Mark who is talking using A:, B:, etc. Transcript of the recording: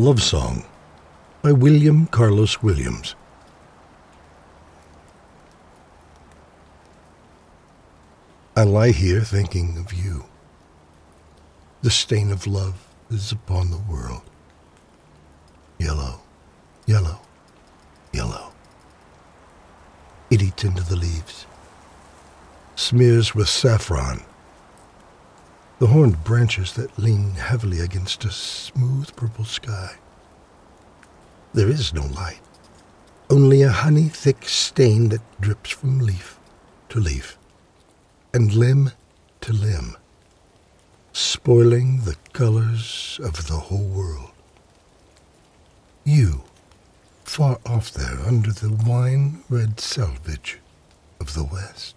A: Love Song by William Carlos Williams. I lie here thinking of you. The stain of love is upon the world. Yellow, yellow, yellow. It eats into the leaves, smears with saffron. The horned branches that lean heavily against a smooth purple sky. There is no light, only a honey thick stain that drips from leaf to leaf and limb to limb, spoiling the colors of the whole world. You, far off there under the wine red selvage of the West.